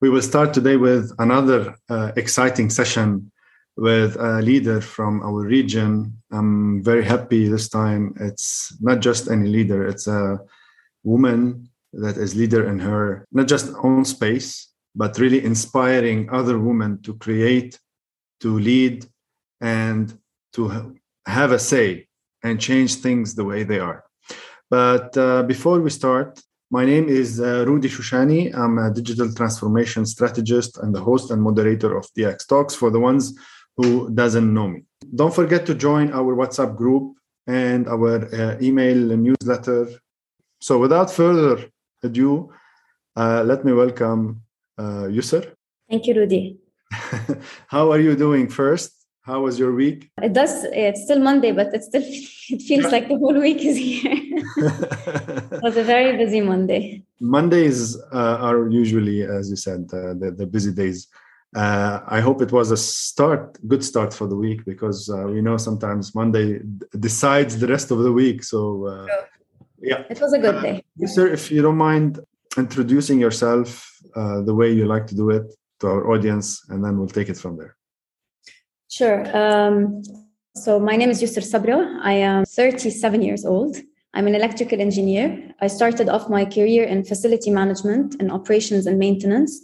We will start today with another uh, exciting session with a leader from our region. I'm very happy this time. It's not just any leader, it's a woman that is leader in her not just own space, but really inspiring other women to create, to lead, and to have a say and change things the way they are. But uh, before we start, my name is uh, Rudy Shoushany. I'm a digital transformation strategist and the host and moderator of DX Talks for the ones who doesn't know me. Don't forget to join our WhatsApp group and our uh, email newsletter. So without further ado, uh, let me welcome uh, Yusr. Thank you, Rudy. How are you doing first? How was your week? It does. It's still Monday, but it still it feels like the whole week is here. it was a very busy Monday. Mondays uh, are usually, as you said, uh, the, the busy days. Uh, I hope it was a start, good start for the week because uh, we know sometimes Monday decides the rest of the week. So, uh, yeah, it was a good day. Yusr, if you don't mind introducing yourself uh, the way you like to do it to our audience, and then we'll take it from there. Sure. Um, so my name is Yusr Sabra. I am 37 years old. I'm an electrical engineer. I started off my career in facility management and operations and maintenance.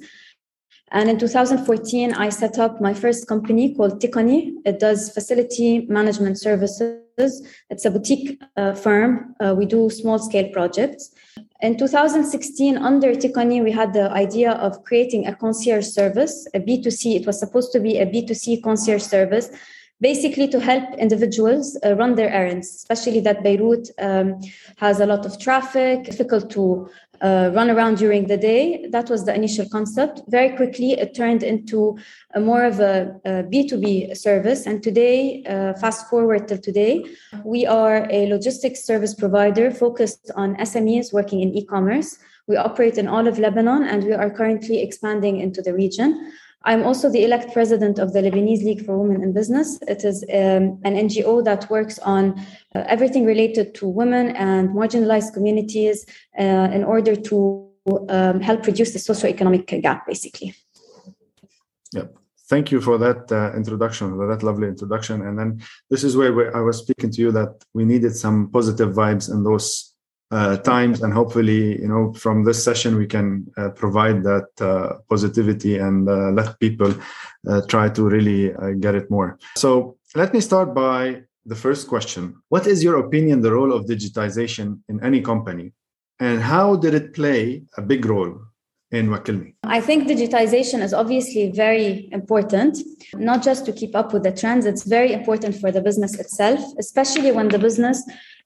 And in 2014, I set up my first company called Tikani. It does facility management services. It's a boutique uh, firm. Uh, we do small scale projects. In 2016, under Tikani, we had the idea of creating a concierge service, a B2C. It was supposed to be a B2C concierge service, basically to help individuals uh, run their errands, especially that Beirut um, has a lot of traffic, difficult to uh, run around during the day. That was the initial concept. Very quickly, it turned into a more of a a B2B service. And today, uh, fast forward till today, we are a logistics service provider focused on SMEs working in e commerce. We operate in all of Lebanon and we are currently expanding into the region. I'm also the elect president of the Lebanese League for Women in Business. It is um, an NGO that works on uh, everything related to women and marginalized communities uh, in order to um, help reduce the socioeconomic gap, basically. Yep. Thank you for that uh, introduction, for that lovely introduction. And then this is where I was speaking to you that we needed some positive vibes in those uh, times and hopefully you know from this session we can uh, provide that uh, positivity and uh, let people uh, try to really uh, get it more. So let me start by the first question. What is your opinion the role of digitization in any company? And how did it play a big role in Wakilni? I think digitization is obviously very important, not just to keep up with the trends, it's very important for the business itself, especially when the business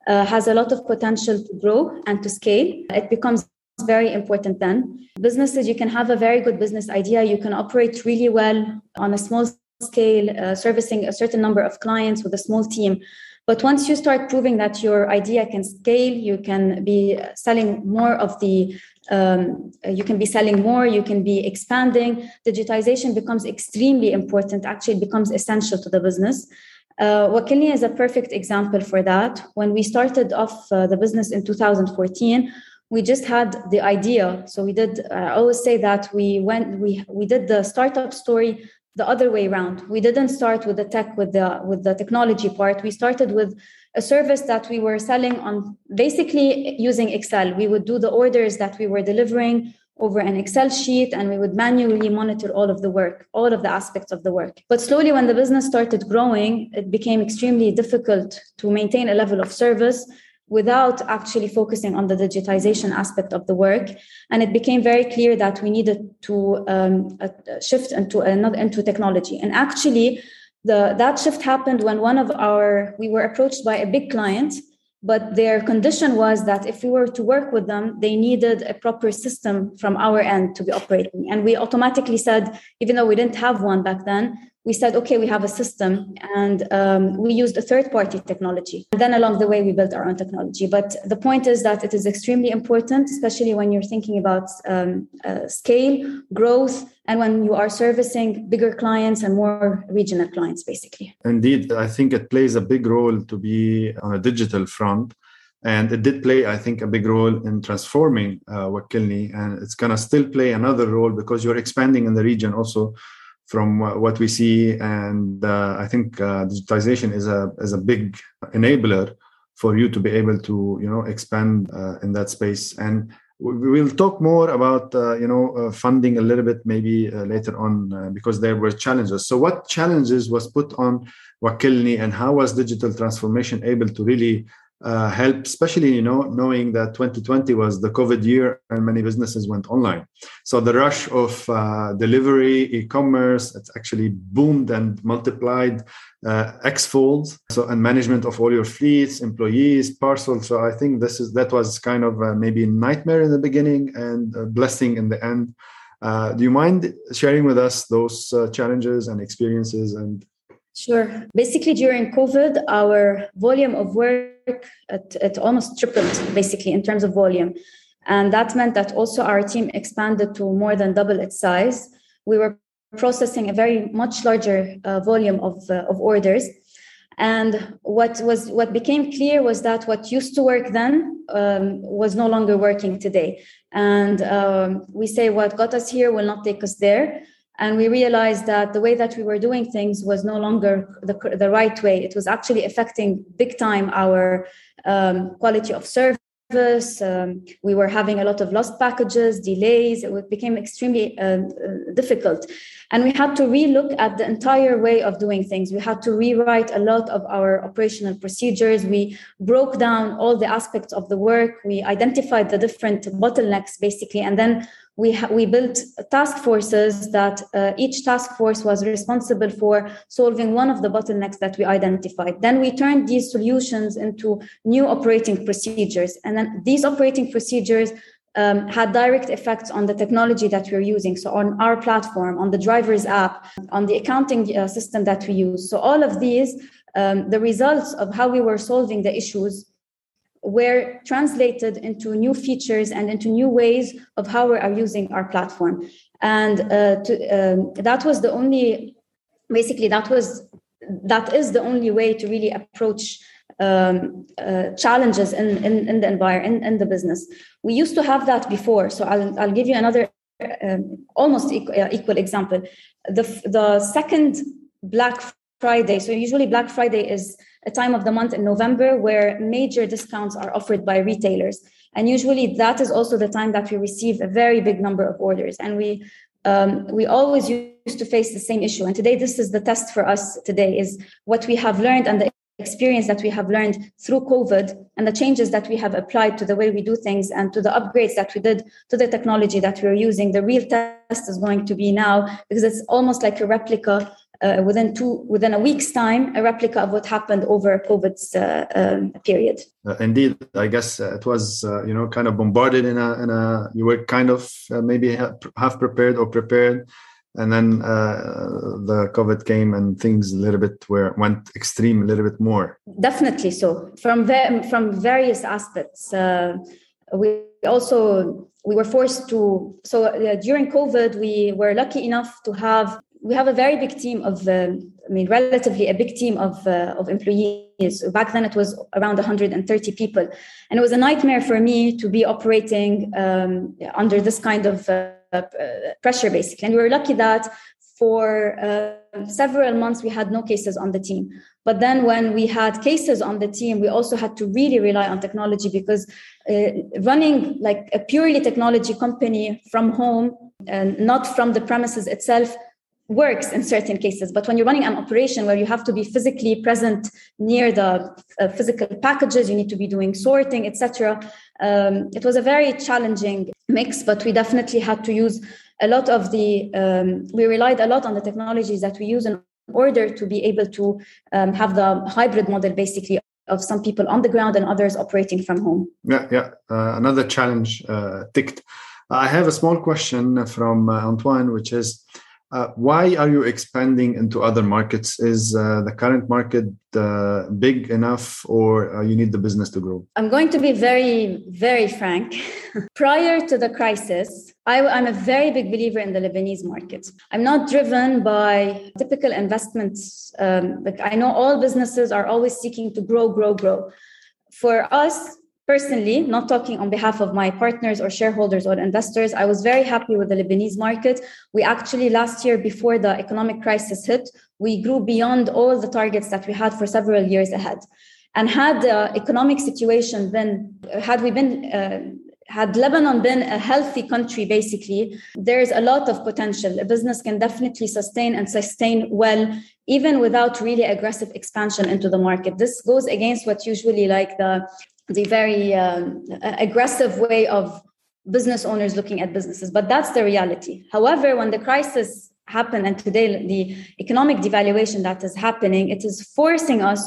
uh, has a lot of potential to grow and to scale. It becomes very important then. Businesses, you can have a very good business idea, you can operate really well on a small scale, uh, servicing a certain number of clients with a small team. But once you start proving that your idea can scale, you can be selling more of the um, you can be selling more, you can be expanding. Digitization becomes extremely important. Actually, it becomes essential to the business. Uh, Wakilni is a perfect example for that. When we started off uh, the business in 2014, we just had the idea. So we did. Uh, I always say that we went. We we did the startup story the other way around. We didn't start with the tech with the with the technology part. We started with a service that we were selling on basically using Excel. We would do the orders that we were delivering over an Excel sheet and we would manually monitor all of the work, all of the aspects of the work. But slowly, when the business started growing, it became extremely difficult to maintain a level of service without actually focusing on the digitization aspect of the work. And it became very clear that we needed to um, shift into another into technology. And actually, the, that shift happened when one of our we were approached by a big client but their condition was that if we were to work with them they needed a proper system from our end to be operating. And we automatically said even though we didn't have one back then we said okay we have a system and um, we used a third party technology. And then along the way we built our own technology. But the point is that it is extremely important especially when you're thinking about um, uh, scale growth and when you are servicing bigger clients and more regional clients basically. Indeed i think it plays a big role to be on a digital front. And it did play, I think, a big role in transforming uh, Wakilni, and it's gonna still play another role because you're expanding in the region also from what we see, and uh, I think uh, digitization is a is a big enabler for you to be able to you know expand uh, in that space. And we will talk more about uh, you know uh, funding a little bit maybe uh, later on because there were challenges. So what challenges was put on wakilni and how was digital transformation able to really uh, help especially you know knowing that 2020 was the covid year and many businesses went online. So the rush of uh, delivery e-commerce it's actually boomed and multiplied uh, x-fold. So and management of all your fleets employees parcels. So i think this is that was kind of uh, maybe a nightmare in the beginning and a blessing in the end. Uh, do you mind sharing with us those uh, challenges and experiences and Sure. Basically, during COVID, our volume of work it, it almost tripled, basically in terms of volume, and that meant that also our team expanded to more than double its size. We were processing a very much larger uh, volume of uh, of orders, and what was what became clear was that what used to work then um, was no longer working today. And um, we say what got us here will not take us there and we realized that the way that we were doing things was no longer the, the right way. It was actually affecting big time our um, quality of service. Um, we were having a lot of lost packages delays. It became extremely uh, difficult. And we had to relook at the entire way of doing things. We had to rewrite a lot of our operational procedures. We broke down all the aspects of the work. We identified the different bottlenecks basically. And then we, ha- we built task forces that uh, each task force was responsible for solving one of the bottlenecks that we identified. Then we turned these solutions into new operating procedures. And then these operating procedures um, had direct effects on the technology that we're using. So on our platform, on the driver's app, on the accounting uh, system that we use. So all of these, um, the results of how we were solving the issues were translated into new features and into new ways of how we are using our platform. And uh, to, um, that was the only, basically, that was that is the only way to really approach um, uh, challenges in, in, in, the environment, in, in, the business. We used to have that before. So I'll, I'll give you another um, almost equal, uh, equal example. The, the second Black Friday, so usually Black Friday is a time of the month in November where major discounts are offered by retailers. And usually that is also the time that we receive a very big number of orders. And we um, we always used to face the same issue. And today, this is the test for us today is what we have learned and the experience that we have learned through COVID and the changes that we have applied to the way we do things and to the upgrades that we did to the technology that we're using. The real test is going to be now because it's almost like a replica uh, within two within a week's time a replica of what happened over COVID's uh, um, period. Uh, indeed, I guess uh, it was uh, you know kind of bombarded in a in a you were kind of uh, maybe half prepared or prepared, and then the COVID came and things a little bit were went extreme a little bit more. Definitely so from ve- from various aspects. we also we were forced to so during COVID we were lucky enough to have we have a very big team of, uh, I mean, relatively a big team of, uh, of employees. Back then it was around 130 people. And it was a nightmare for me to be operating um, under this kind of uh, uh pressure, basically. And we were lucky that for uh, several months we had no cases on the team. But then when we had cases on the team, we also had to really rely on technology because uh, running like a purely technology company from home and not from the premises itself works in certain cases but when you're running an operation where you have to be physically present near the uh, physical packages you need to be doing sorting etc um, it was a very challenging mix but we definitely had to use a lot of the um, we relied a lot on the technologies that we use in order to be able to um, have the hybrid model basically of some people on the ground and others operating from home. Yeah yeah uh, another challenge uh, ticked. I have a small question from uh, antoine which is uh, why are you expanding into other markets? Is uh, the current market uh, big enough, or uh, you need the business to grow? I'm going to be very, very frank. Prior to the crisis, I, am a very big believer in the Lebanese market. I'm not driven by typical investments. Um, like I know all businesses are always seeking to grow, grow, grow. For us, personally, not talking on behalf of my partners or shareholders or investors, I was very happy with the Lebanese market. We actually, last year, before the economic crisis hit, we grew beyond all the targets that we had for several years ahead. And had the economic situation been, had we been, uh, had Lebanon been a healthy country, basically, there's a lot of potential. A business can definitely sustain and sustain well, even without really aggressive expansion into the market. This goes against what usually like the the very um, aggressive way of business owners looking at businesses. But that's the reality. However, when the crisis happened and today the economic devaluation that is happening, it is forcing us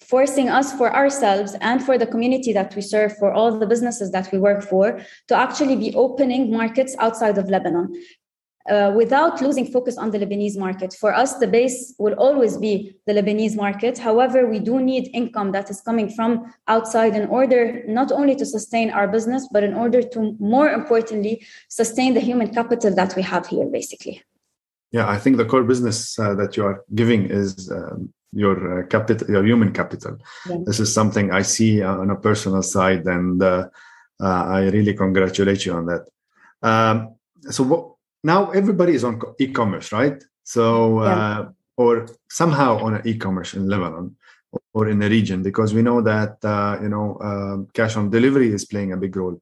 forcing us for ourselves and for the community that we serve for all the businesses that we work for to actually be opening markets outside of lebanon uh, without losing focus on the Lebanese market. For us, the base will always be the Lebanese market. However, we do need income that is coming from outside in order not only to sustain our business, but in order to, more importantly, sustain the human capital that we have here, basically. Yeah, I think the core business uh, that you are giving is um, your uh, capital, your human capital. Yeah. This is something I see on a personal side, and uh, uh, I really congratulate you on that. Um, so, what now everybody is on e-commerce, right? So, yeah. uh, or somehow on an e-commerce in Lebanon or in the region, because we know that uh, you know uh, cash on delivery is playing a big role.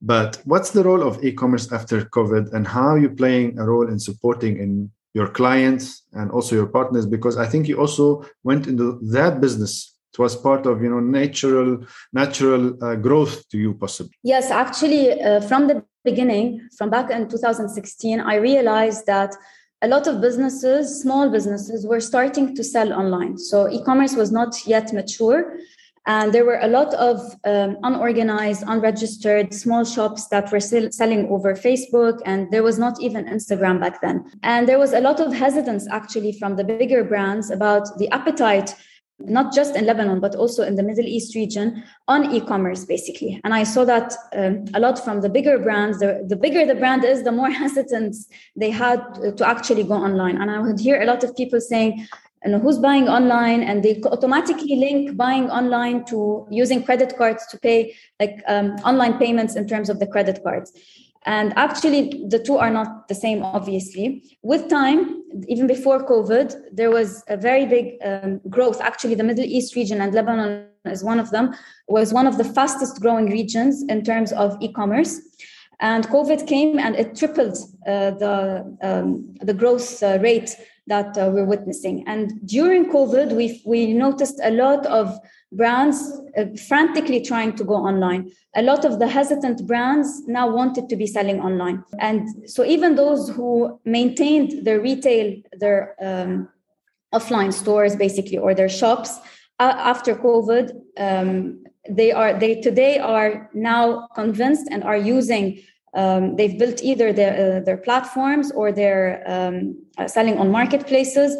But what's the role of e-commerce after COVID, and how are you playing a role in supporting in your clients and also your partners? Because I think you also went into that business it was part of you know natural natural uh, growth to you possibly yes actually uh, from the beginning, from back in 2016, I realized that a lot of businesses, small businesses, were starting to sell online. So e commerce was not yet mature. And there were a lot of um, unorganized, unregistered small shops that were still selling over Facebook, and there was not even Instagram back then. And there was a lot of hesitance actually from the bigger brands about the appetite not just in Lebanon, but also in the Middle East region on e-commerce, basically. And I saw that um, a lot from the bigger brands. The, the bigger the brand is, the more hesitance they had to actually go online. And I would hear a lot of people saying, know, who's buying online? And they automatically link buying online to using credit cards to pay like um, online payments in terms of the credit cards. And actually, the two are not the same, obviously. With time, even before COVID, there was a very big um, growth. Actually, the Middle East region and Lebanon is one of them, was one of the fastest growing regions in terms of e commerce. And COVID came and it tripled uh, the, um, the growth uh, rate that uh, we're witnessing. And during COVID, we we noticed a lot of brands uh, frantically trying to go online. A lot of the hesitant brands now wanted to be selling online. And so even those who maintained their retail, their um, offline stores basically, or their shops uh, after COVID, um, they are they today are now convinced and are using um, they've built either their, uh, their platforms or they're um, uh, selling on marketplaces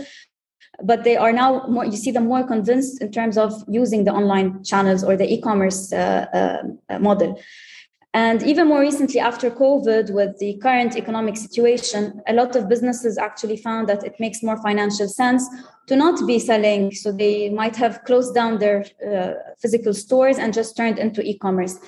but they are now more you see them more convinced in terms of using the online channels or the e-commerce uh, uh, model. And even more recently after covid with the current economic situation a lot of businesses actually found that it makes more financial sense to not be selling. So they might have closed down their uh, physical stores and just turned into e-commerce.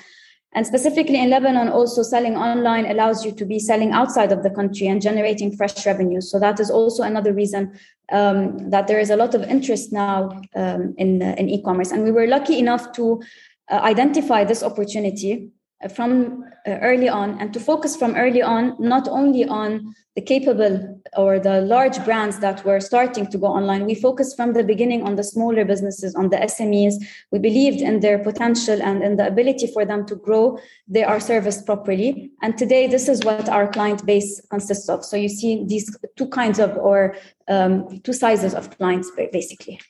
And specifically in Lebanon, also selling online allows you to be selling outside of the country and generating fresh revenue. So that is also another reason um, that there is a lot of interest now um, in, uh, in e-commerce. And we were lucky enough to uh, identify this opportunity from uh, early on and to focus from early on not only on the capable or the large brands that were starting to go online. We focused from the beginning on the smaller businesses on the smes we believed in their potential and in the ability for them to grow they are serviced properly. And today this is what our client base consists of. So you see these two kinds of or um, two sizes of clients basically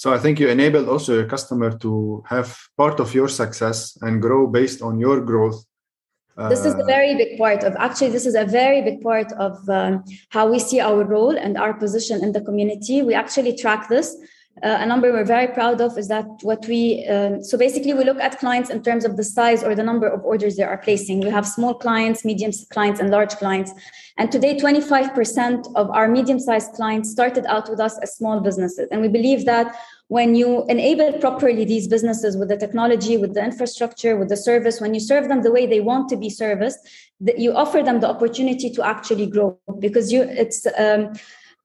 so I think you enabled also your customer to have part of your success and grow based on your growth. This is a very big part of actually, this is a very big part of um, how we see our role and our position in the community. We actually track this. Uh, a number we're very proud of is that what we um, so basically we look at clients in terms of the size or the number of orders they are placing. We have small clients medium clients and large clients. And today 25% of our medium sized clients started out with us as small businesses. And we believe that when you enable properly these businesses with the technology with the infrastructure with the service when you serve them the way they want to be serviced you offer them the opportunity to actually grow. Because you it's um,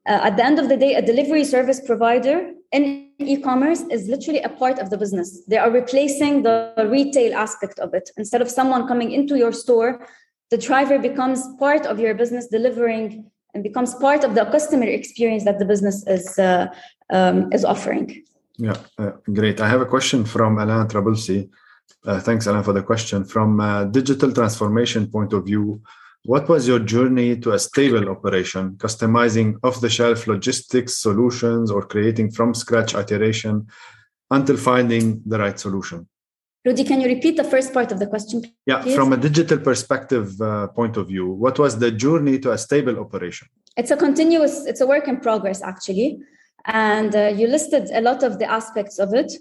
uh, at the end of the day, a delivery service provider in e-commerce is literally a part of the business. They are replacing the retail aspect of it. Instead of someone coming into your store, the driver becomes part of your business, delivering and becomes part of the customer experience that the business is uh, um, is offering. Yeah, uh, great. I have a question from Alain Trabulsi. Uh, thanks, Alain, for the question. From a digital transformation point of view, what was your journey to a stable operation, customizing off the shelf logistics solutions or creating from scratch iteration until finding the right solution? Rudy, can you repeat the first part of the question? Please? Yeah, from a digital perspective uh, point of view, what was the journey to a stable operation? It's a continuous, it's a work in progress, actually. And uh, you listed a lot of the aspects of it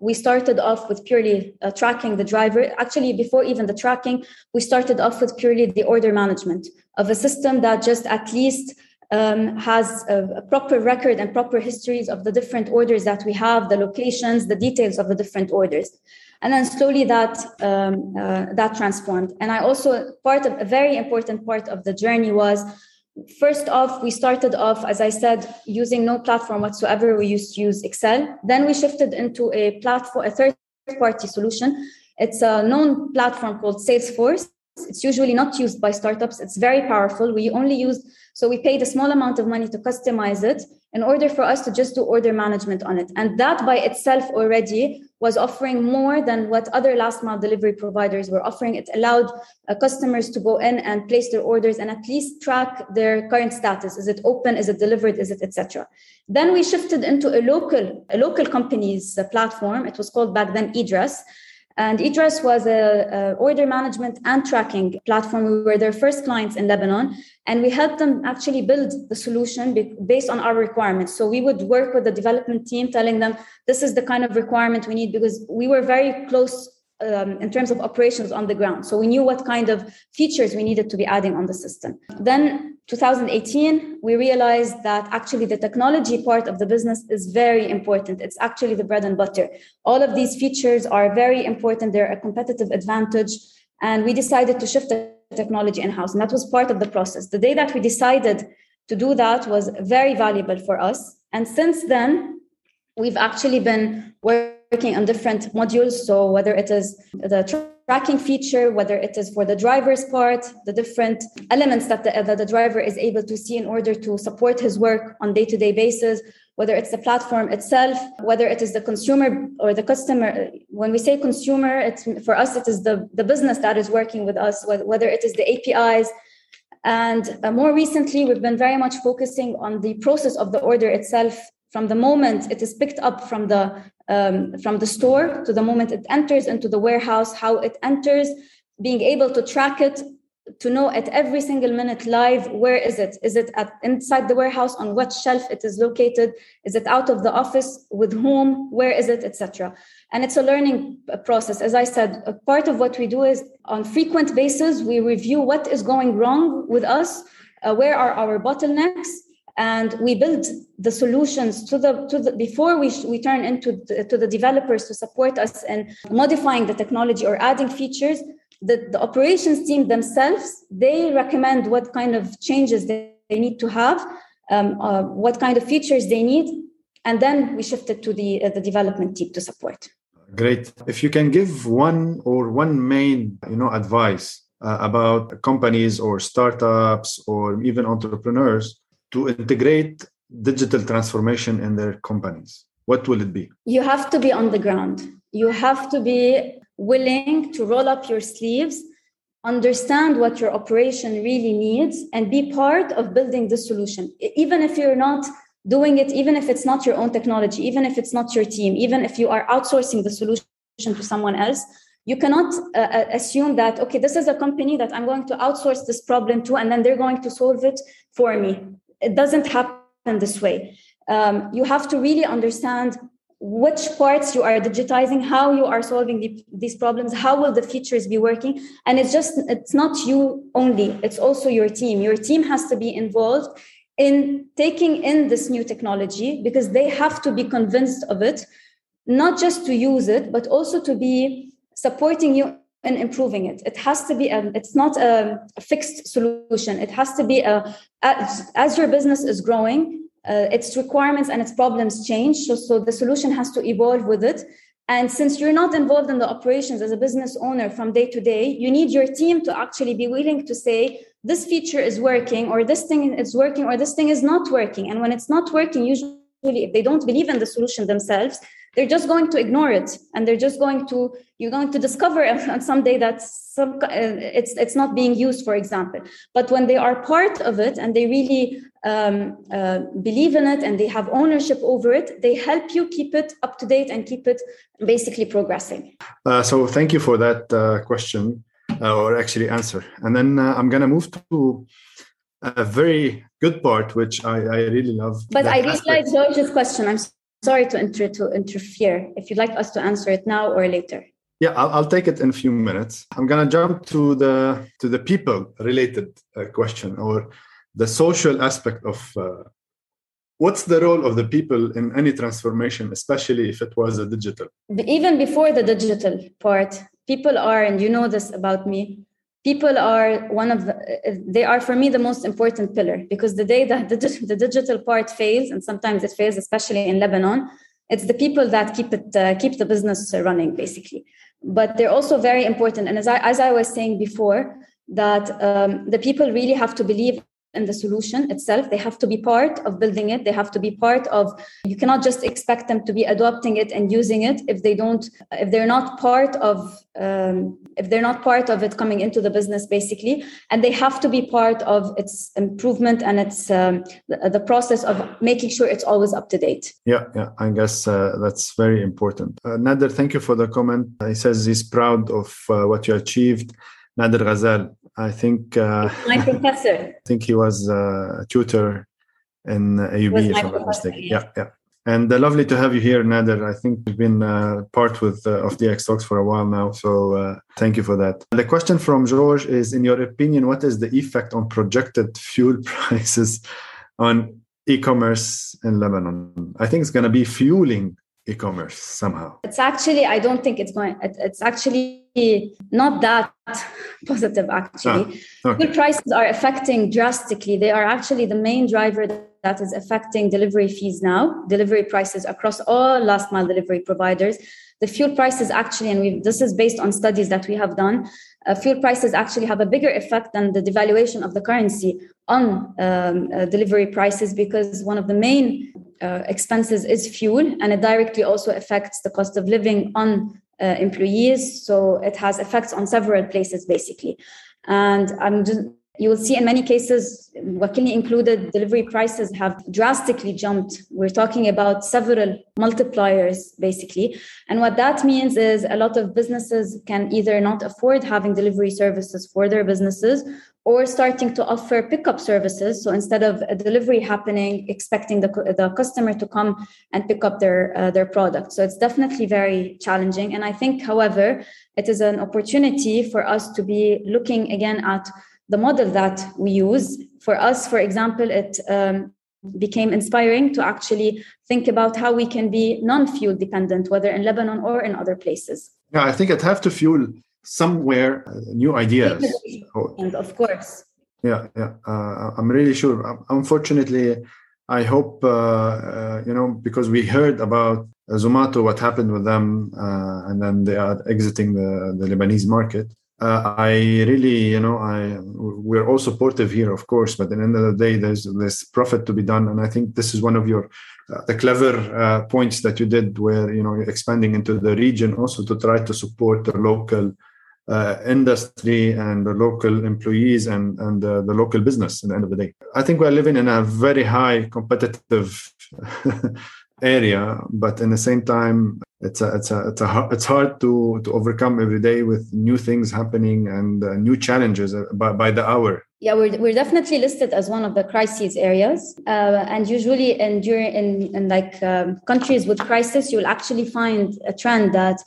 we started off with purely uh, tracking the driver. Actually, before even the tracking, we started off with purely the order management of a system that just at least um, has a, a, proper record and proper histories of the different orders that we have, the locations, the details of the different orders. And then slowly that um, uh, that transformed. And I also part of a very important part of the journey was First off, we started off, as I said, using no platform whatsoever. We used to use Excel. Then we shifted into a platform, a third party solution. It's a known platform called Salesforce. It's usually not used by startups. It's very powerful. We only use, so we paid a small amount of money to customize it in order for us to just do order management on it. And that by itself already was offering more than what other last mile delivery providers were offering. It allowed uh, customers to go in and place their orders and at least track their current status. Is it open? Is it delivered? Is it etc. Then we shifted into a local, a local company's uh, platform. It was called back then eDress. And eDress was a, a, order management and tracking platform. We were their first clients in Lebanon, and we helped them actually build the solution based on our requirements. So we would work with the development team, telling them this is the kind of requirement we need because we were very close um, in terms of operations on the ground. So we knew what kind of features we needed to be adding on the system. Then 2018, we realized that actually the technology part of the business is very important. It's actually the bread and butter. All of these features are very important. They're a competitive advantage. And we decided to shift the technology in house. And that was part of the process. The day that we decided to do that was very valuable for us. And since then, we've actually been working working on different modules. So whether it is the tracking feature, whether it is for the driver's part, the different elements that the, that the driver is able to see in order to support his work on day-to-day basis, whether it's the platform itself, whether it is the consumer or the customer. When we say consumer, it's for us, it is the, the business that is working with us, whether it is the APIs. And uh, more recently, we've been very much focusing on the process of the order itself from the moment it is picked up from the um, from the store to the moment it enters into the warehouse how it enters being able to track it to know at every single minute live where is it? Is it at inside the warehouse on what shelf it is located? Is it out of the office with whom where is it etc and it's a learning process. As i said a part of what we do is on frequent basis we review what is going wrong with us uh, where are our bottlenecks and we build the solutions to the to the before we we turn into the, to the developers to support us in modifying the technology or adding features the, the operations team themselves they recommend what kind of changes they, they need to have um, uh, what kind of features they need and then we shifted to the uh, the development team to support. Great. If you can give one or one main you know advice uh, about companies or startups or even entrepreneurs to integrate digital transformation in their companies? What will it be? You have to be on the ground. You have to be willing to roll up your sleeves, understand what your operation really needs, and be part of building the solution. Even if you're not doing it, even if it's not your own technology, even if it's not your team, even if you are outsourcing the solution to someone else, you cannot uh, uh assume that okay this is a company that i'm going to outsource this problem to and then they're going to solve it for me it doesn't happen this way. Um, you have to really understand which parts you are digitizing how you are solving the, these problems how will the features be working. And it's just it's not you only it's also your team. Your team has to be involved in taking in this new technology because they have to be convinced of it not just to use it but also to be supporting you in improving it it has to be a, it's not a, fixed solution it has to be a as, as your business is growing uh, its requirements and its problems change. So, so the solution has to evolve with it. And since you're not involved in the operations as a business owner from day to day, you need your team to actually be willing to say, this feature is working, or this thing is working, or this thing is not working. And when it's not working, usually if they don't believe in the solution themselves, they're just going to ignore it and they're just going to you're going to discover on some day that some uh, it's it's not being used for example. But when they are part of it and they really um, uh, believe in it and they have ownership over it they help you keep it up to date and keep it basically progressing. Uh, so thank you for that uh, question uh, or actually answer. And then uh, i'm going to move to a very good part which i, I really love but i really like george's question. I'm sorry to, inter- to interfere. If you'd like us to answer it now or later. Yeah, I'll, I'll take it in a few minutes. I'm gonna jump to the to the people related uh, question or the social aspect of uh, what's the role of the people in any transformation, especially if it was a digital. Even before the digital part, people are, and you know this about me, people are one of the, they are for me the most important pillar because the day that the, the digital part fails and sometimes it fails especially in lebanon it's the people that keep it uh, keep the business running basically. But they're also very important. And as i as i was saying before that um, the people really have to believe in the solution itself they have to be part of building it. They have to be part of you cannot just expect them to be adopting it and using it if they don't if they're not part of um, if they're not part of it coming into the business basically. And they have to be part of its improvement and its um, the, the, process of making sure it's always up to date. Yeah yeah i guess uh, that's very important. Uh, nader thank you for the comment. He says he's proud of uh, what you achieved. Nader ghazal I think uh, my professor. I think he was a tutor in AUB, if I'm not mistaken. Yeah, yeah. And uh, lovely to have you here, Nader. I think you've been uh, part with uh, of DX Talks for a while now, so uh, thank you for that. The question from George is: In your opinion, what is the effect on projected fuel prices on e-commerce in Lebanon? I think it's going to be fueling e-commerce somehow. It's actually, I don't think it's going. It's actually not that positive actually ah, okay. food prices are affecting drastically they are actually the main driver that is affecting delivery fees now delivery prices across all last mile delivery providers the fuel prices actually and we this is based on studies that we have done uh, fuel prices actually have a bigger effect than the devaluation of the currency on um, uh, delivery prices because one of the main uh, expenses is fuel and it directly also affects the cost of living on uh, employees. So it has effects on several places, basically. And I'm just, you will see in many cases, Wakilni included, delivery prices have drastically jumped. We're talking about several multipliers, basically. And what that means is a lot of businesses can either not afford having delivery services for their businesses or starting to offer pickup services. So instead of a delivery happening, expecting the, the customer to come and pick up their, uh, their product. So it's definitely very challenging. And I think, however, it is an opportunity for us to be looking again at the model that we use. For us, for example, it um, became inspiring to actually think about how we can be non-fuel dependent, whether in Lebanon or in other places. Yeah, I think it have to fuel somewhere uh, new ideas. And of course. Yeah yeah uh, i'm really sure. Um, unfortunately i hope uh, uh, you know because we heard about zomato what happened with them uh, and then they are exiting the, the lebanese market. Uh, i really you know i we're all supportive here of course but at the end of the day there's this profit to be done and i think this is one of your the clever uh, points that you did where you know you're expanding into the region also to try to support the local uh, industry and the local employees and, and uh, the local business at the end of the day. I think we're living in a very high competitive area, but in the same time, it's a, it's a, it's a, it's hard to to overcome every day with new things happening and uh, new challenges uh, by, by the hour. Yeah, we're, we're definitely listed as one of the crises areas, uh, and usually in during in, in like um, countries with crisis, you'll actually find a trend that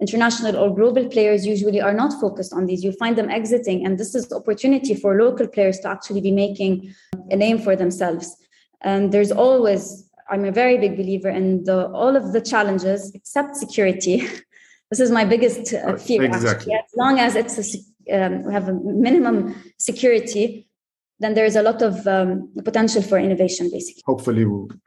international or global players usually are not focused on these. You find them exiting, and this is the opportunity for local players to actually be making a name for themselves. And there's always I'm a very big believer in the all of the challenges except security. this is my biggest uh, fear. Exactly. Actually. As long as it's a, um, we have a minimum security, then there is a lot of um, potential for innovation. Basically, hopefully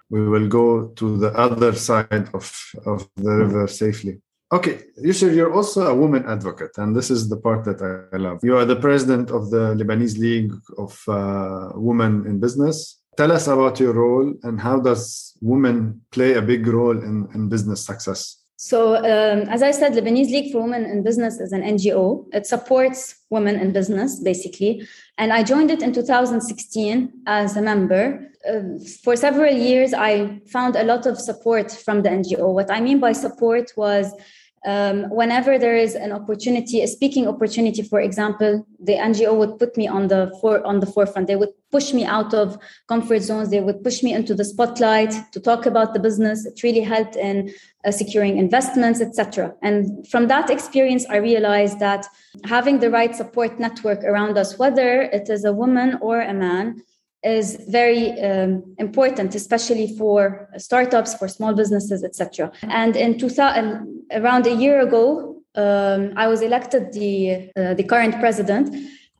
we will go to the other side of of the river safely. Okay, Yusr, you're also a woman advocate, and this is the part that I love. You are the president of the Lebanese League of uh, Women in Business tell us about your role and how does women play a big role in, in business success? So um, as i said lebanese league for women in business is an ngo it supports women in business basically. And i joined it in 2016 as a member. Uh, for several years i found a lot of support from the ngo what i mean by support was um, whenever there is an opportunity, a speaking opportunity, for example, the NGO would put me on the for, on the forefront. They would push me out of comfort zones. They would push me into the spotlight to talk about the business. It really helped in uh, securing investments, etc. And from that experience, I realized that having the right support network around us, whether it is a woman or a man, is very um, important, especially for startups, for small businesses, etc. And in 2000, around a year ago, um, I was elected the uh, the current president,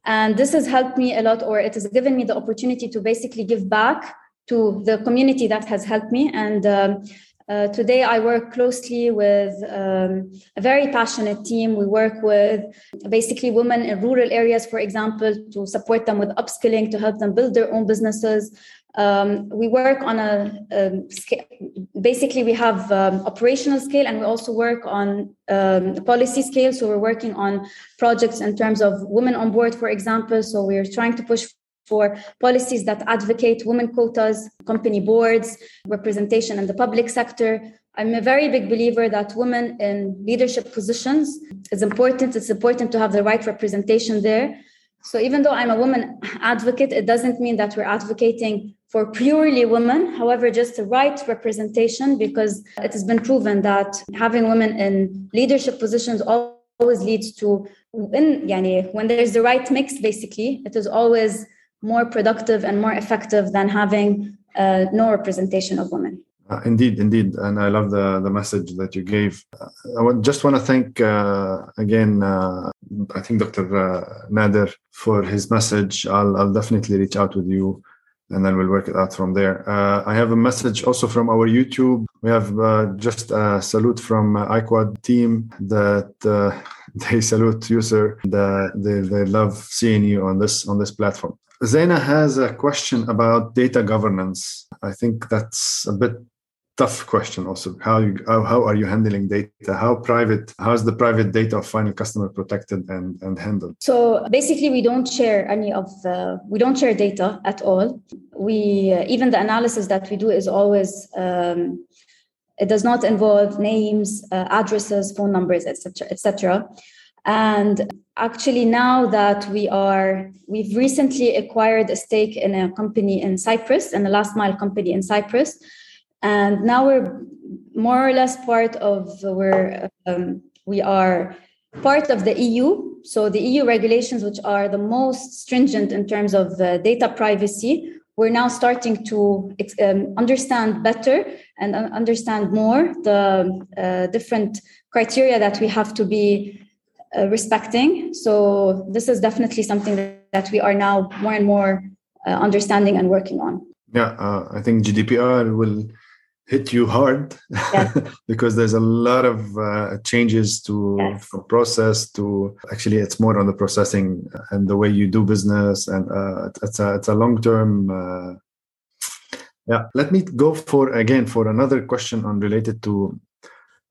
and this has helped me a lot, or it has given me the opportunity to basically give back to the community that has helped me and. Um, uh, today, I work closely with um, a very passionate team. We work with basically women in rural areas, for example, to support them with upskilling, to help them build their own businesses. Um, we work on a, um, basically we have um, operational scale and we also work on um, policy scale so we're working on projects in terms of women on board for example so we're trying to push for policies that advocate women quotas, company boards, representation in the public sector. I'm a very big believer that women in leadership positions is important. It's important to have the right representation there. So even though I'm a woman advocate, it doesn't mean that we're advocating for purely women. However, just the right representation, because it has been proven that having women in leadership positions always leads to when, yani, when there's the right mix, basically, it is always more productive and more effective than having uh, no representation of women. Uh, indeed, indeed, and I love the the message that you gave. Uh, I just want to thank uh, again. Uh, I think Dr. Uh, Nader for his message. I'll I'll definitely reach out with you, and then we'll work it out from there. Uh, I have a message also from our YouTube. We have just a salute from uh, iQuad team that they salute you, Yusr. That they they love seeing you on this on this platform. Zaina has a question about data governance. I think that's a bit tough question also. How you how, how are you handling data? How private how is the private data of final customer protected and and handled? So basically we don't share any of the we don't share data at all. We uh, even the analysis that we do is always um, it does not involve names uh, addresses phone numbers etc etc and actually, now that we are, we've recently acquired a stake in a company in Cyprus, and a last mile company in Cyprus. And now we're more or less part of, we're, um, we are part of the EU. So the EU regulations, which are the most stringent in terms of uh, data privacy, we're now starting to um, understand better and understand more the uh, different criteria that we have to be uh, respecting. So this is definitely something that we are now more and more uh, understanding and working on. Yeah, uh, I think GDPR will hit you hard because there's a lot of uh, changes to yes. process to actually it's more on the processing and the way you do business and uh, it's a it's a long term uh, yeah let me go for again for another question on related to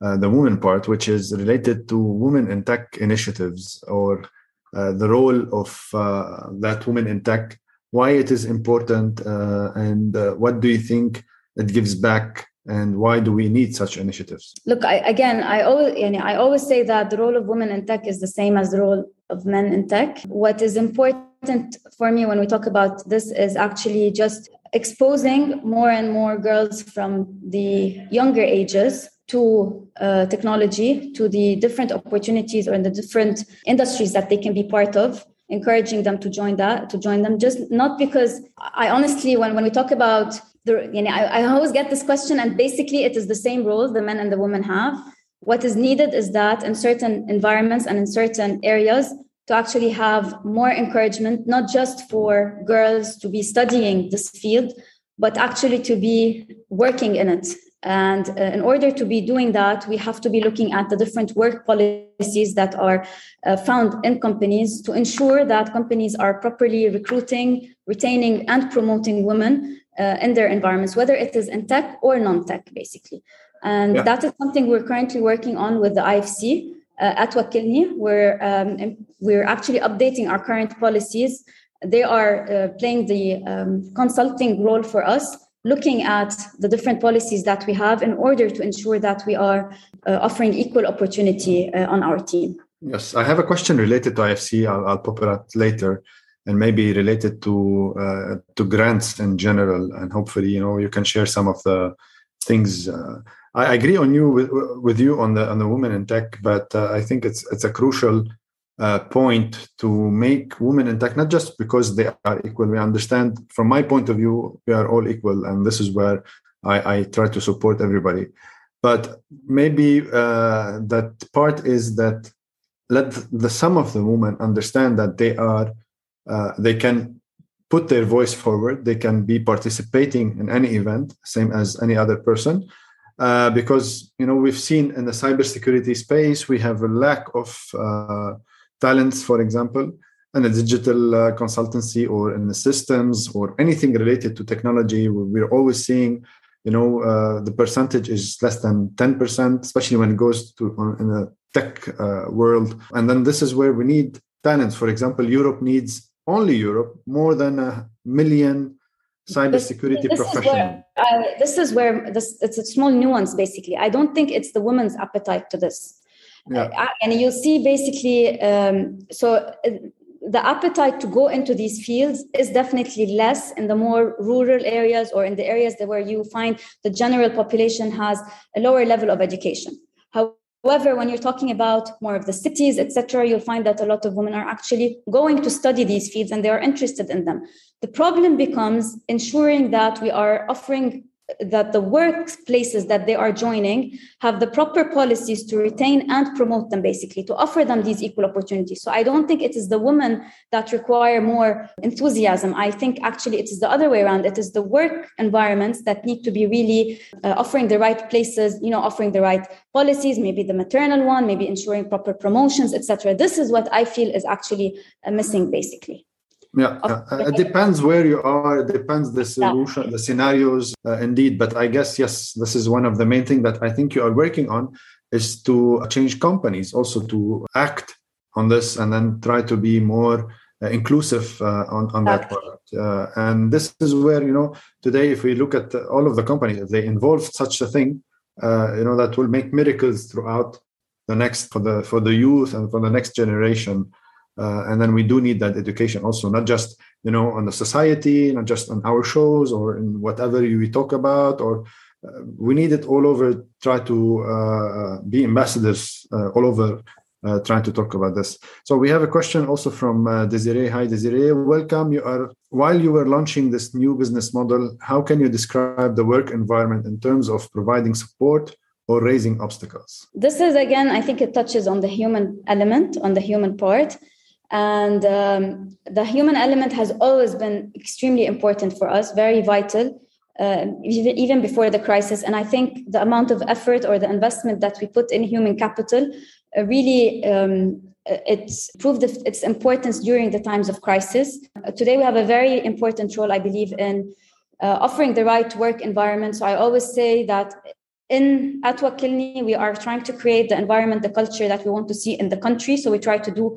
uh, the women part, which is related to women in tech initiatives or uh, the role of uh, that women in tech, why it is important, uh, and uh, what do you think it gives back and why do we need such initiatives? Look, I, again, I always, you know, I always say that the role of women in tech is the same as the role of men in tech. What is important for me when we talk about this is actually just exposing more and more girls from the younger ages to uh, technology, to the different opportunities or in the different industries that they can be part of encouraging them to join that to join them. Just not because i honestly when, when we talk about the you know I, I always get this question and basically it is the same role the men and the women have. What is needed is that in certain environments and in certain areas to actually have more encouragement not just for girls to be studying this field but actually to be working in it and uh, in order to be doing that, we have to be looking at the different work policies that are uh, found in companies to ensure that companies are properly recruiting, retaining, and promoting women uh, in their environments, whether it is in tech or non tech, basically. And yeah. that is something we're currently working on with the IFC. Uh, at Wakilni, we're, um, we're actually updating our current policies. They are uh, playing the um, consulting role for us looking at the different policies that we have in order to ensure that we are uh, offering equal opportunity uh, on our team. Yes, I have a question related to IFC. I'll, I'll pop it up later, and maybe related to uh, to grants in general. And hopefully, you know, you can share some of the things. Uh, I agree on you with, with you on the on the women in tech, but uh, I think it's it's a crucial uh, point to make women in tech not just because they are equal. We understand from my point of view we are all equal and this is where i, I try to support everybody. But maybe uh, that part is that let the some of the women understand that they are uh, they can put their voice forward. They can be participating in any event same as any other person. Uh, because you know we've seen in the cybersecurity space we have a lack of uh, talents, for example, in a digital uh, consultancy or in the systems or anything related to technology. We're always seeing, you know, uh, the percentage is less than 10%, especially when it goes to in the tech uh, world. And then this is where we need talents. For example, Europe needs only Europe more than a million cybersecurity this, this professionals. Is where, uh, this is where this it's a small nuance basically. I don't think it's the women's appetite to this yeah. and you'll see basically um, so uh, the appetite to go into these fields is definitely less in the more rural areas or in the areas that where you find the general population has a lower level of education however when you're talking about more of the cities etc you'll find that a lot of women are actually going to study these fields and they are interested in them the problem becomes ensuring that we are offering that the workplaces that they are joining have the proper policies to retain and promote them basically to offer them these equal opportunities. So i don't think it is the women that require more enthusiasm. I think actually it is the other way around. It is the work environments that need to be really uh, offering the right places you know offering the right policies maybe the maternal one maybe ensuring proper promotions etc this is what i feel is actually uh, missing basically yeah, uh, it depends where you are. It depends the solution, yeah. the scenarios, uh, indeed. But I guess yes, this is one of the main things that I think you are working on is to change companies also to act on this and then try to be more uh, inclusive uh, on on that part. Uh, and this is where you know today, if we look at all of the companies, if they involve such a thing, uh, you know that will make miracles throughout the next for the for the youth and for the next generation uh, and then we do need that education also not just you know on the society not just on our shows or in whatever we talk about or uh, we need it all over try to uh, be ambassadors uh, all over uh, trying to talk about this. So we have a question also from uh, desiree. Hi desiree. Welcome. You are while you were launching this new business model how can you describe the work environment in terms of providing support or raising obstacles? This is again i think it touches on the human element on the human part and um, the human element has always been extremely important for us, very vital, uh, even before the crisis. And I think the amount of effort or the investment that we put in human capital uh, really um, it's proved its importance during the times of crisis. Uh, today, we have a very important role, I believe, in uh, offering the right work environment. So I always say that in at Wakilni, we are trying to create the environment, the culture that we want to see in the country. So we try to do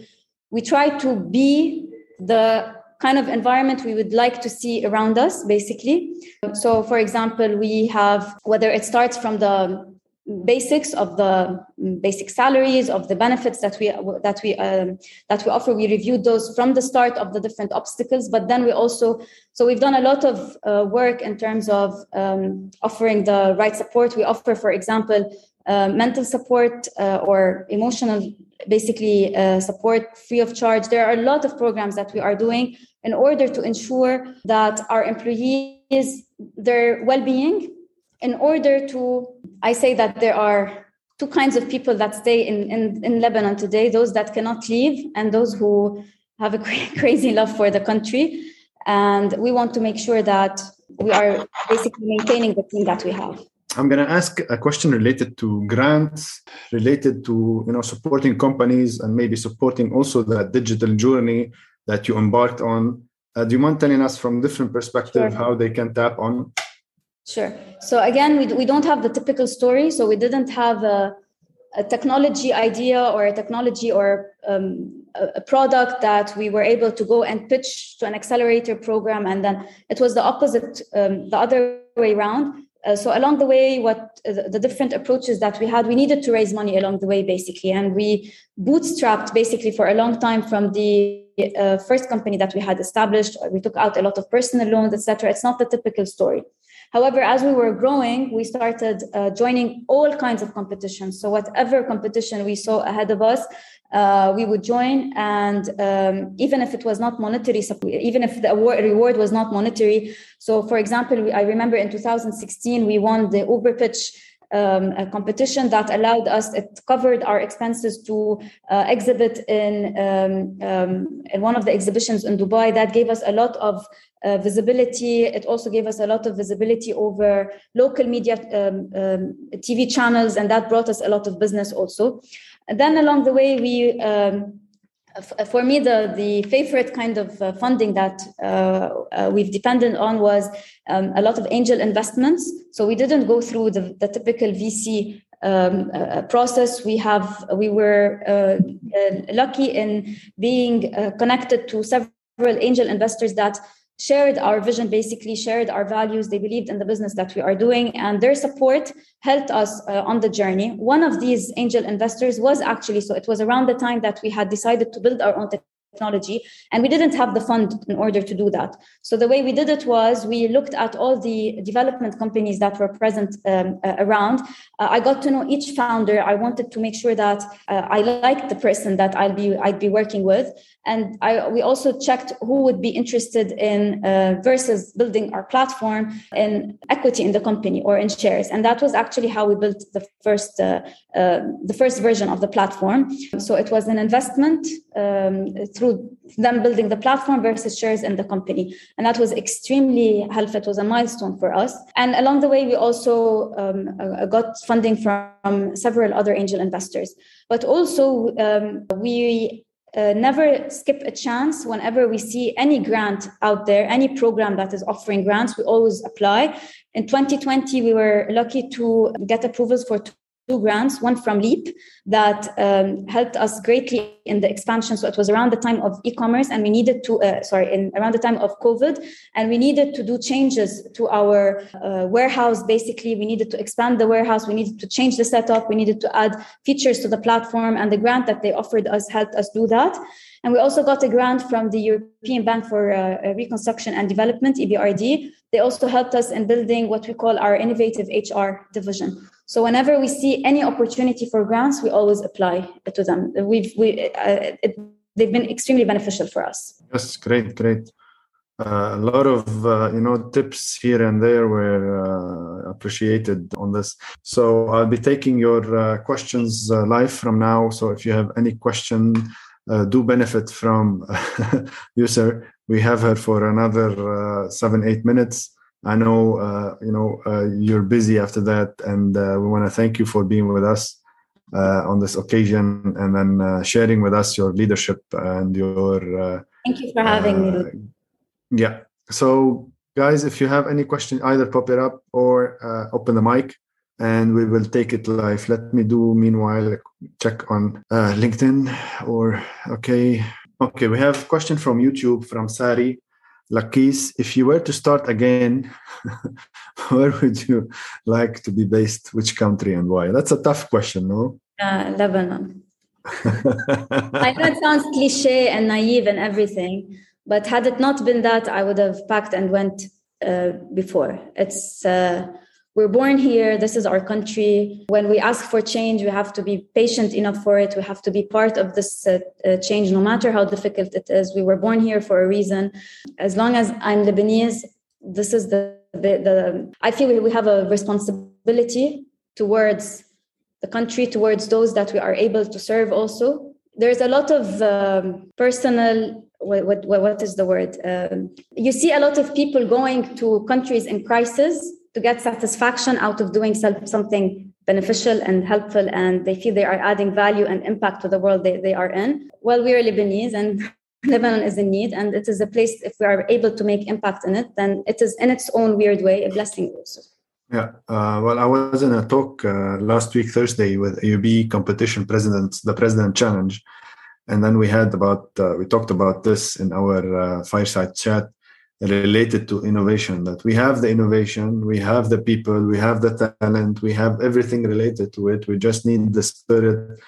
we try to be the kind of environment we would like to see around us, basically. So, for example, we have whether it starts from the basics of the basic salaries of the benefits that we that we um, that we offer we reviewed those from the start of the different obstacles but then we also so we've done a lot of uh, work in terms of um, offering the right support we offer for example uh, mental support uh, or emotional basically uh, support free of charge. There are a lot of programs that we are doing in order to ensure that our employees their well-being in order to i say that there are two kinds of people that stay in, in, in lebanon today those that cannot leave and those who have a crazy love for the country. And we want to make sure that we are basically maintaining the team that we have i'm going to ask a question related to grants related to you know supporting companies and maybe supporting also the digital journey that you embarked on uh, do you mind telling us from different perspective sure. how they can tap on Sure. So again, we, we don't have the typical story. So we didn't have a, a technology idea or a technology or um, a, a, product that we were able to go and pitch to an accelerator program. And then it was the opposite, um, the other way around. Uh, so along the way, what uh, the different approaches that we had, we needed to raise money along the way, basically, and we bootstrapped basically for a long time from the uh, first company that we had established. We took out a lot of personal loans, etc. It's not the typical story. However, as we were growing, we started uh, joining all kinds of competitions. So whatever competition we saw ahead of us, uh, we would join. And um, even if it was not monetary, even if the award, reward was not monetary. So, for example, I remember in 2016 we won the Uber Pitch um, a competition that allowed us it covered our expenses to uh, exhibit in um, um, in one of the exhibitions in Dubai that gave us a lot of uh, visibility it also gave us a lot of visibility over local media um, um, TV channels and that brought us a lot of business also and then along the way we um, for me, the, the favorite kind of uh, funding that uh, uh, we've depended on was um, a lot of angel investments. So we didn't go through the, the typical VC um, uh, process. We have we were uh, uh, lucky in being connected to several angel investors that shared our vision basically shared our values. They believed in the business that we are doing and their support helped us uh, on the journey. One of these angel investors was actually so it was around the time that we had decided to build our own technology and we didn't have the fund in order to do that. So the way we did it was we looked at all the development companies that were present um, uh, around. Uh, i got to know each founder. I wanted to make sure that uh, i liked the person that i'll be i'd be working with and I, we also checked who would be interested in uh, versus building our platform in equity in the company or in shares. And that was actually how we built the first uh, uh, the first version of the platform. So it was an investment um, through them building the platform versus shares in the company. And that was extremely helpful. It was a milestone for us. And along the way we also um, uh, got funding from several other angel investors. But also um, we uh, never skip a chance. Whenever we see any grant out there any program that is offering grants we always apply. In 2020 we were lucky to get approvals for two grants, one from Leap that um, helped us greatly in the expansion. So it was around the time of e-commerce, and we needed to uh, sorry, in around the time of COVID, and we needed to do changes to our uh, warehouse. Basically, we needed to expand the warehouse. We needed to change the setup. We needed to add features to the platform, and the grant that they offered us helped us do that. And we also got a grant from the European Bank for uh, Reconstruction and Development (EBRD). They also helped us in building what we call our innovative HR division. So whenever we see any opportunity for grants, we always apply to them. We've we uh, it, they've been extremely beneficial for us. Yes, great, great. Uh, a lot of uh, you know tips here and there were uh, appreciated on this. So I'll be taking your uh, questions uh, live from now. So if you have any question, do benefit from you, sir. We have her for another seven, eight minutes. I know uh, you know uh, you're busy after that, and uh, we want to thank you for being with us uh, on this occasion, and then uh, sharing with us your leadership and your. Uh, thank you for having me. Yeah. So, guys, if you have any question, either pop it up or open the mic, and we will take it live. Let me do meanwhile check on LinkedIn or okay. Okay, we have a question from YouTube from Sari. Lakis, if you were to start again, where would you like to be based? Which country and why? That's a tough question, no? Uh, Lebanon. I know it sounds cliche and naive and everything, but had it not been that, I would have packed and went uh, before. It's uh, we're born here. This is our country. When we ask for change we have to be patient enough for it. We have to be part of this uh, uh, change no matter how difficult it is. We were born here for a reason. As long as i'm lebanese this is the the, the i feel we have a responsibility towards the country towards those that we are able to serve also. There's a lot of um, personal what, what, what is the word? Um, you see a lot of people going to countries in crisis to get satisfaction out of doing something beneficial and helpful and they feel they are adding value and impact to the world they, they are in. Well we are lebanese and lebanon is in need and it is a place if we are able to make impact in it then it is in its own weird way a blessing also. Yeah uh, well i was in a talk uh, last week thursday with aub competition president, the president challenge. And then we had about uh, we talked about this in our uh, fireside chat related to innovation that we have the innovation we have the people we have the talent we have everything related to it. We just need the spirit.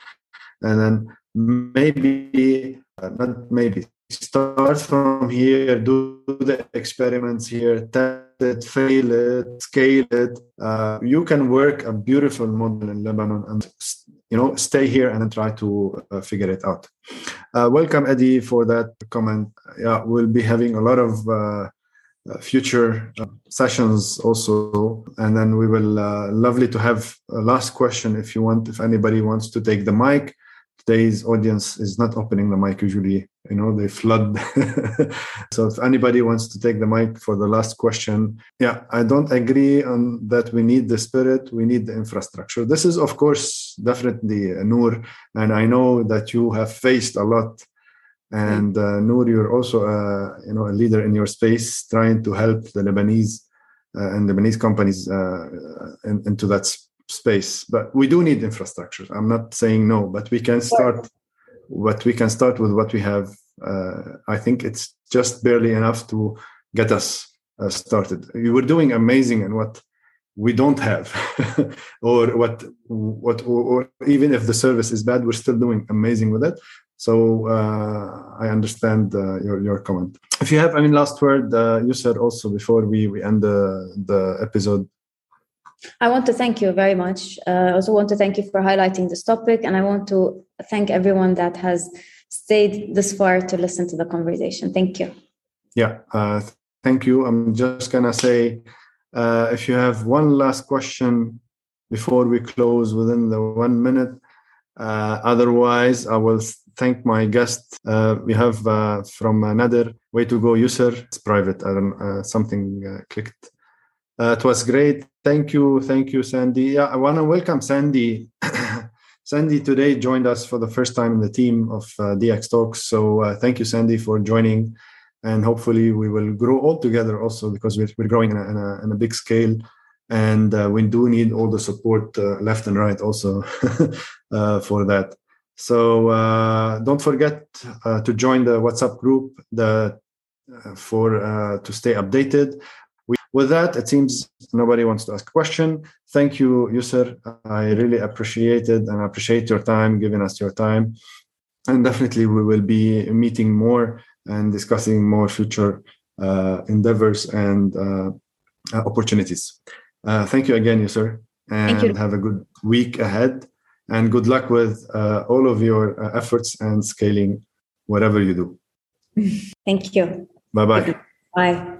And then maybe uh, not maybe start from here do the experiments here test it fail it scale it. Uh, you can work a beautiful model in lebanon and you know stay here and try to uh, figure it out. Uh, welcome eddie for that comment. Yeah we'll be having a lot of uh, uh future uh, sessions also. And then we will uh, lovely to have a last question if you want if anybody wants to take the mic today's audience is not opening the mic usually you know they flood. So if anybody wants to take the mic for the last question yeah i don't agree on that we need the spirit we need the infrastructure. This is of course definitely uh, noor and i know that you have faced a lot. And uh, noor you're also uh, you know a leader in your space trying to help the lebanese uh, and lebanese companies uh, in, into that space but we do need infrastructure. I'm not saying no but we can start what we can start with what we have. Uh, i think it's just barely enough to get us uh, started. We were doing amazing and what we don't have or what what or, or, even if the service is bad we're still doing amazing with it. So uh, i understand uh, your your comment. If you have i mean last word uh, you said also before we we end the the episode I want to thank you very much. Uh, I also want to thank you for highlighting this topic, and I want to thank everyone that has stayed this far to listen to the conversation. Thank you. Yeah, uh, thank you. I'm just gonna say, uh, if you have one last question before we close within the one minute. Uh, otherwise, I will thank my guest. Uh, we have uh, from another way to go, user. It's private. I don't something clicked. Uh, it was great. Thank you. Thank you, Sandy. Yeah, I want to welcome Sandy. Sandy today joined us for the first time in the team of uh, DX Talks. So uh, thank you, Sandy, for joining. And hopefully we will grow all together also because we're, we're growing in a, in, a, in a, big scale. And uh, we do need all the support uh, left and right also uh, for that. So don't forget to join the WhatsApp group the, for to stay updated. With that, it seems nobody wants to ask a question. Thank you, Yusr. I really appreciate it and appreciate your time, giving us your time. And definitely, we will be meeting more and discussing more future uh, endeavors and uh, uh opportunities. Uh, thank you again, Yusr, and you. have a good week ahead. And good luck with uh, all of your uh, efforts and scaling whatever you do. Thank you. Bye-bye. Bye.